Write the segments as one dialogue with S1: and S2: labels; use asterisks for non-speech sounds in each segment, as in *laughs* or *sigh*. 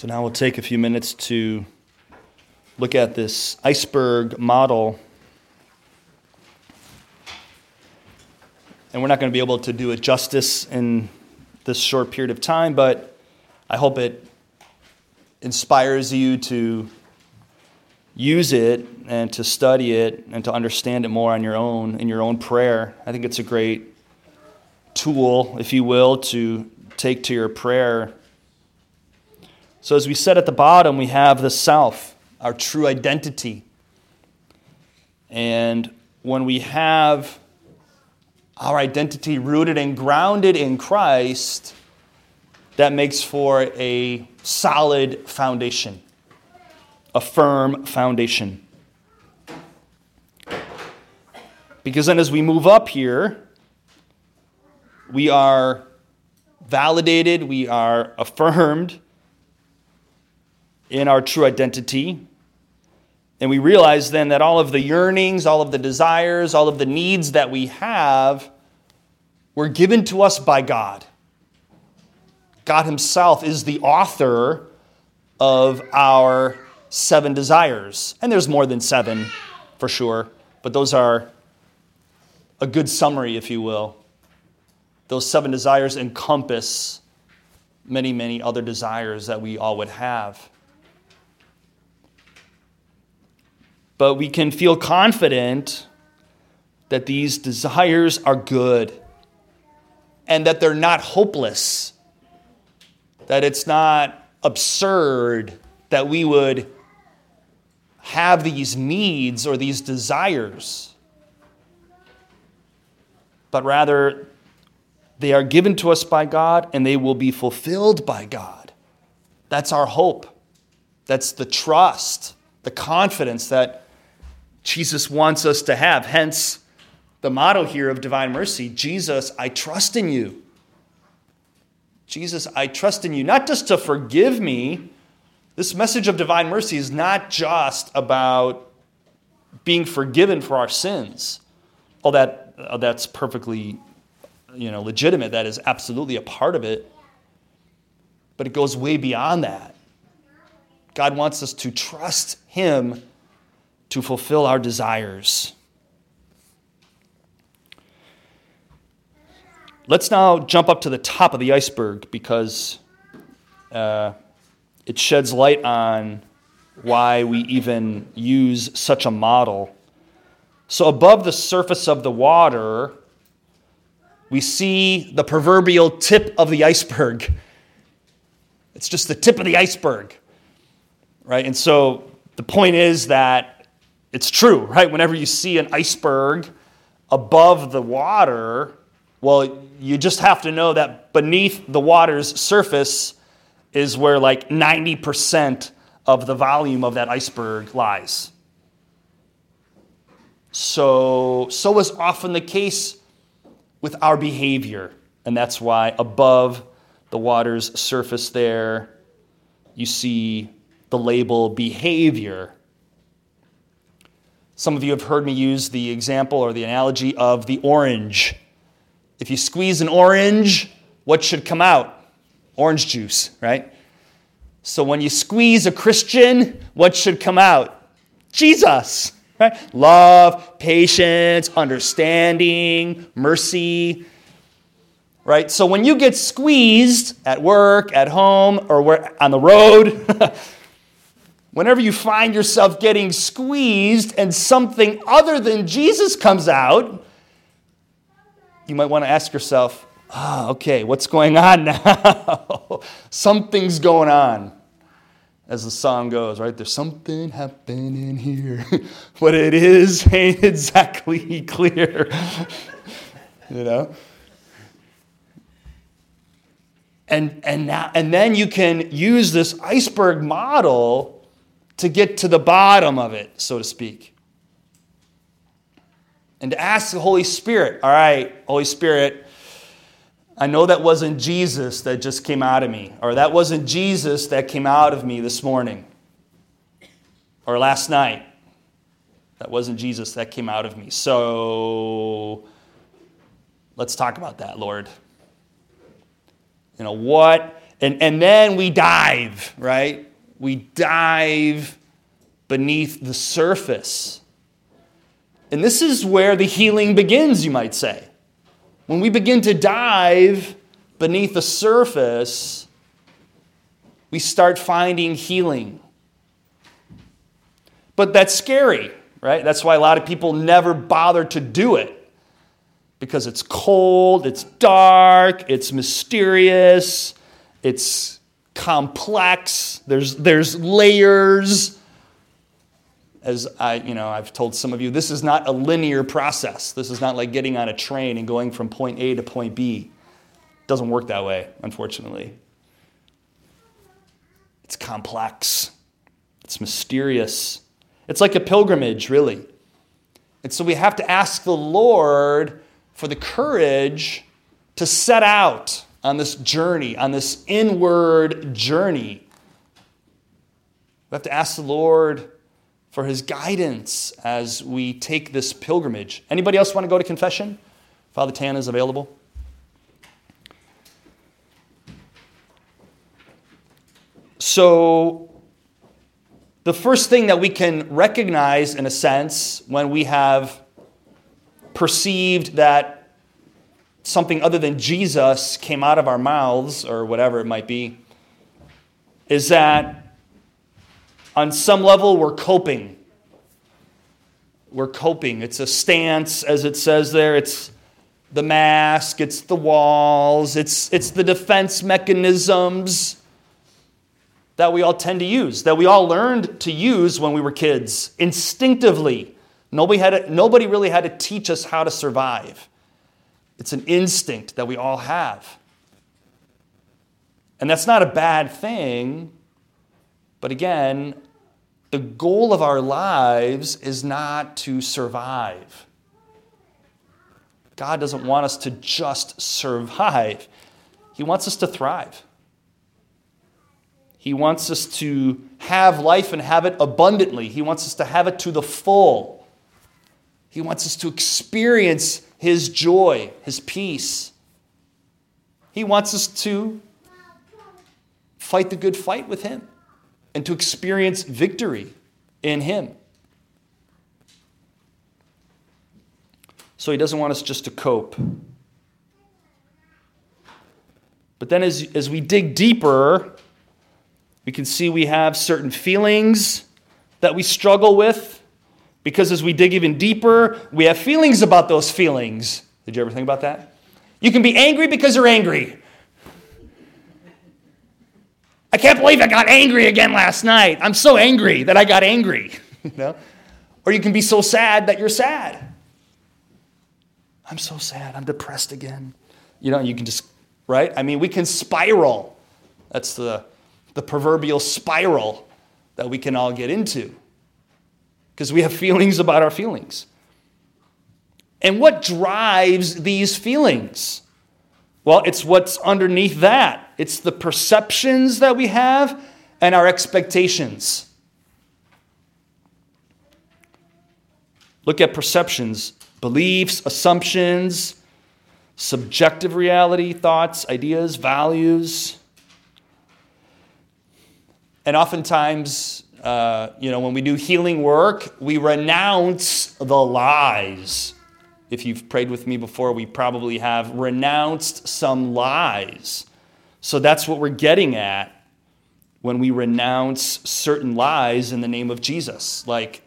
S1: So now we'll take a few minutes to look at this iceberg model. And we're not going to be able to do it justice in this short period of time, but I hope it inspires you to use it and to study it and to understand it more on your own in your own prayer. I think it's a great tool, if you will, to take to your prayer so, as we said at the bottom, we have the self, our true identity. And when we have our identity rooted and grounded in Christ, that makes for a solid foundation, a firm foundation. Because then, as we move up here, we are validated, we are affirmed in our true identity. And we realize then that all of the yearnings, all of the desires, all of the needs that we have were given to us by God. God Himself is the author of our seven desires. And there's more than seven for sure, but those are a good summary, if you will. Those seven desires encompass many, many other desires that we all would have. But we can feel confident that these desires are good and that they're not hopeless, that it's not absurd that we would have these needs or these desires, but rather they are given to us by God and they will be fulfilled by God. That's our hope. That's the trust, the confidence that Jesus wants us to have. Hence, the motto here of divine mercy Jesus, I trust in you. Jesus, I trust in you, not just to forgive me. This message of divine mercy is not just about being forgiven for our sins. Oh, that, oh, that's perfectly you know, legitimate. That is absolutely a part of it. But it goes way beyond that. God wants us to trust Him to fulfill our desires. Let's now jump up to the top of the iceberg because uh, it sheds light on why we even use such a model. So, above the surface of the water, we see the proverbial tip of the iceberg. It's just the tip of the iceberg, right? And so the point is that it's true, right? Whenever you see an iceberg above the water, well, you just have to know that beneath the water's surface is where like 90% of the volume of that iceberg lies. So, so is often the case with our behavior. And that's why above the water's surface there, you see the label behavior some of you have heard me use the example or the analogy of the orange. If you squeeze an orange, what should come out? Orange juice, right? So when you squeeze a Christian, what should come out? Jesus, right? Love, patience, understanding, mercy, right? So when you get squeezed at work, at home, or on the road, *laughs* Whenever you find yourself getting squeezed and something other than Jesus comes out, you might want to ask yourself, oh, okay, what's going on *laughs* now? Something's going on. As the song goes, right? There's something happening here. *laughs* what it is *laughs* ain't exactly clear. you know? And, and, now, and then you can use this iceberg model to get to the bottom of it, so to speak. And to ask the Holy Spirit, all right, Holy Spirit, I know that wasn't Jesus that just came out of me, or that wasn't Jesus that came out of me this morning, or last night. That wasn't Jesus that came out of me. So let's talk about that, Lord. You know, what And, and then we dive, right? We dive beneath the surface. And this is where the healing begins, you might say. When we begin to dive beneath the surface, we start finding healing. But that's scary, right? That's why a lot of people never bother to do it because it's cold, it's dark, it's mysterious, it's complex, there's, there's layers. As I, you know, I've told some of you, this is not a linear process. This is not like getting on a train and going from point A to point B. It doesn't work that way, unfortunately. It's complex. It's mysterious. It's like a pilgrimage, really. And so we have to ask the Lord for the courage to set out on this journey, on this inward journey. We have to ask the Lord for his guidance as we take this pilgrimage. Anybody else want to go to confession? Father Tan is available. So, the first thing that we can recognize, in a sense, when we have perceived that something other than Jesus came out of our mouths, or whatever it might be, is that on some level we're coping. We're coping. It's a stance, as it says there. It's the mask, it's the walls, it's, it's the defense mechanisms that we all tend to use, that we all learned to use when we were kids, instinctively. Nobody, had to, nobody really had to teach us how to survive. It's an instinct that we all have. And that's not a bad thing. But again, the goal of our lives is not to survive. God doesn't want us to just survive, He wants us to thrive. He wants us to have life and have it abundantly. He wants us to have it to the full. He wants us to experience His joy, His peace. He wants us to fight the good fight with Him and to experience victory in Him. So He doesn't want us just to cope. But then, as, as we dig deeper, we can see we have certain feelings that we struggle with because as we dig even deeper, we have feelings about those feelings. Did you ever think about that? You can be angry because you're angry. I can't believe I got angry again last night. I'm so angry that I got angry. *laughs* you know? Or you can be so sad that you're sad. I'm so sad. I'm depressed again. You know, you can just, right? I mean, we can spiral. That's the, the proverbial spiral that we can all get into because we have feelings about our feelings. And what drives these feelings? Well, it's what's underneath that. It's the perceptions that we have and our expectations. Look at perceptions, beliefs, assumptions, subjective reality, thoughts, ideas, values. And oftentimes, uh, you know, when we do healing work, we renounce the lies. If you've prayed with me before, we probably have renounced some lies. So that's what we're getting at when we renounce certain lies in the name of Jesus. Like,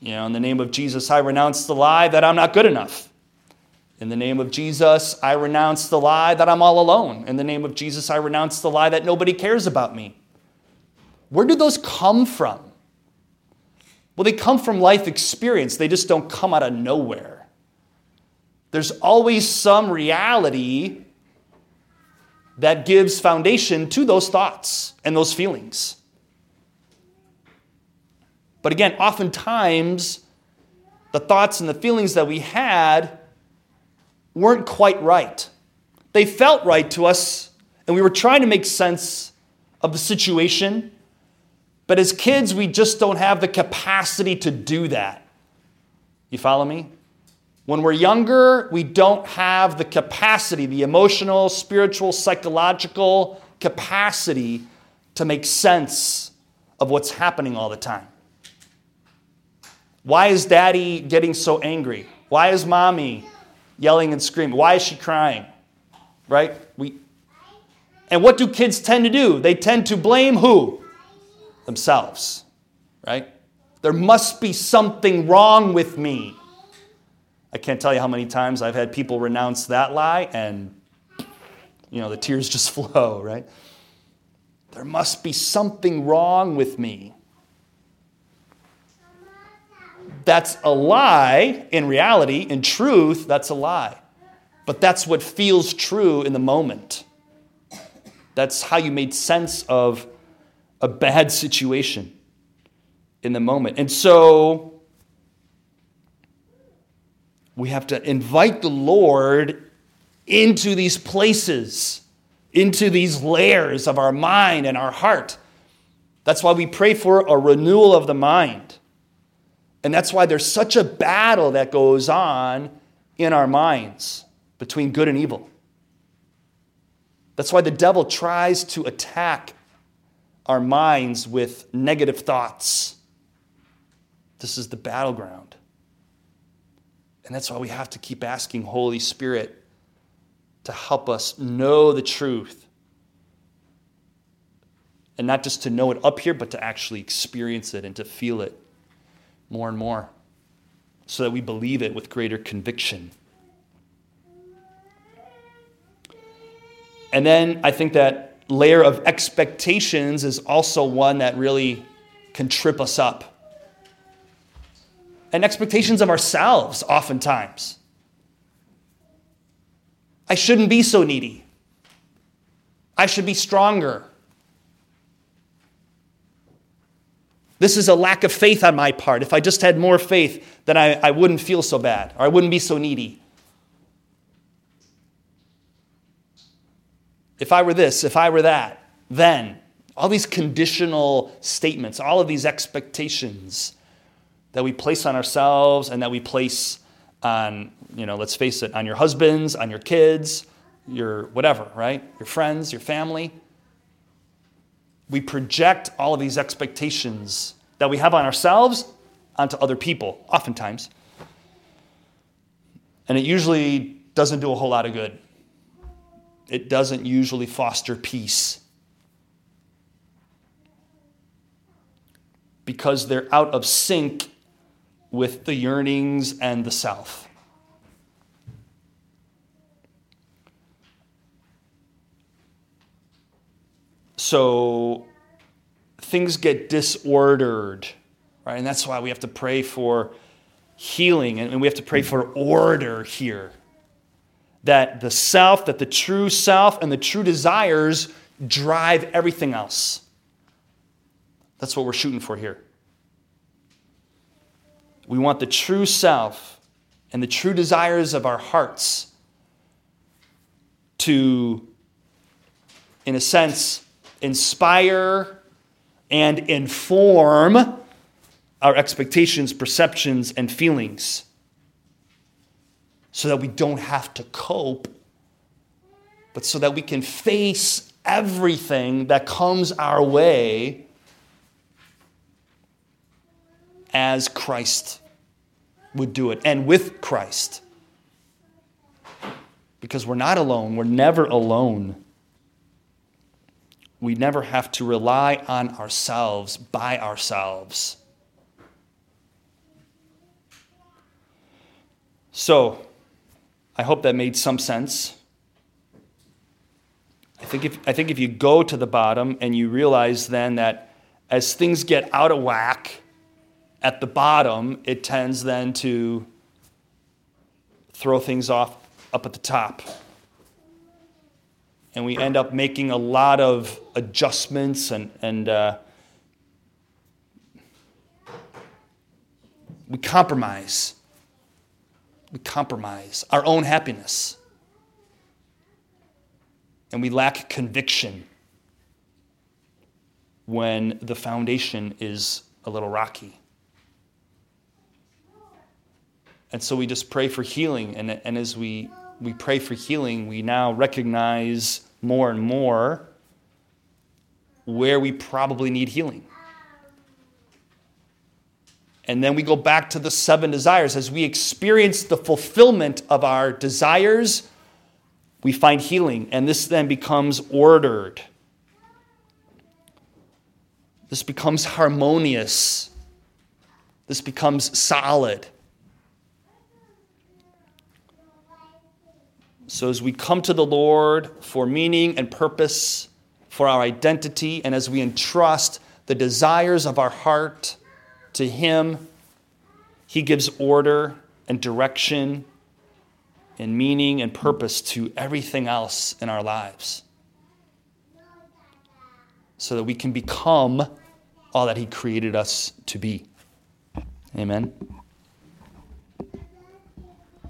S1: you know, in the name of Jesus, I renounce the lie that I'm not good enough. In the name of Jesus, I renounce the lie that I'm all alone. In the name of Jesus, I renounce the lie that nobody cares about me. Where do those come from? Well, they come from life experience, they just don't come out of nowhere. There's always some reality that gives foundation to those thoughts and those feelings. But again, oftentimes, the thoughts and the feelings that we had weren't quite right. They felt right to us, and we were trying to make sense of the situation but as kids, we just don't have the capacity to do that. You follow me? When we're younger, we don't have the capacity, the emotional, spiritual, psychological capacity to make sense of what's happening all the time. Why is daddy getting so angry? Why is mommy yelling and screaming? Why is she crying? Right? We And what do kids tend to do? They tend to blame who? Themselves. Right? There must be something wrong with me. I can't tell you how many times I've had people renounce that lie and you know the tears *laughs* just flow, right? There must be something wrong with me. That's a lie in reality. In truth, that's a lie. But that's what feels true in the moment. That's how you made sense of a bad situation in the moment. And so we have to invite the Lord into these places, into these layers of our mind and our heart. That's why we pray for a renewal of the mind. And that's why there's such a battle that goes on in our minds between good and evil. That's why the devil tries to attack our minds with negative thoughts. This is the battleground. And that's why we have to keep asking Holy Spirit to help us know the truth. And not just to know it up here, but to actually experience it and to feel it more and more so that we believe it with greater conviction. And then I think that layer of expectations is also one that really can trip us up. And expectations of ourselves, oftentimes. I shouldn't be so needy. I should be stronger. This is a lack of faith on my part. If I just had more faith, then I, I wouldn't feel so bad, or I wouldn't be so needy. If I were this, if I were that, then. All these conditional statements, all of these expectations that we place on ourselves and that we place on, you know, let's face it, on your husbands, on your kids, your whatever, right? Your friends, your family we project all of these expectations that we have on ourselves onto other people, oftentimes. And it usually doesn't do a whole lot of good. It doesn't usually foster peace. Because they're out of sync with the yearnings and the self. So things get disordered, right? And that's why we have to pray for healing and we have to pray for order here. That the self, that the true self and the true desires drive everything else. That's what we're shooting for here. We want the true self and the true desires of our hearts to, in a sense, inspire, and inform our expectations, perceptions, and feelings so that we don't have to cope, but so that we can face everything that comes our way as Christ would do it and with Christ. Because we're not alone, we're never alone we never have to rely on ourselves by ourselves. So, I hope that made some sense. I think if, I think if you go to the bottom and you realize then that as things get out of whack at the bottom, it tends then to throw things off up at the top and we end up making a lot of adjustments and, and uh, we compromise. We compromise our own happiness. And we lack conviction when the foundation is a little rocky. And so we just pray for healing. And, and as we we pray for healing, we now recognize more and more where we probably need healing. And then we go back to the seven desires. As we experience the fulfillment of our desires, we find healing. And this then becomes ordered. This becomes harmonious. This becomes solid. So, as we come to the Lord for meaning and purpose, for our identity, and as we entrust the desires of our heart to Him, He gives order and direction and meaning and purpose to everything else in our lives so that we can become all that He created us to be. Amen.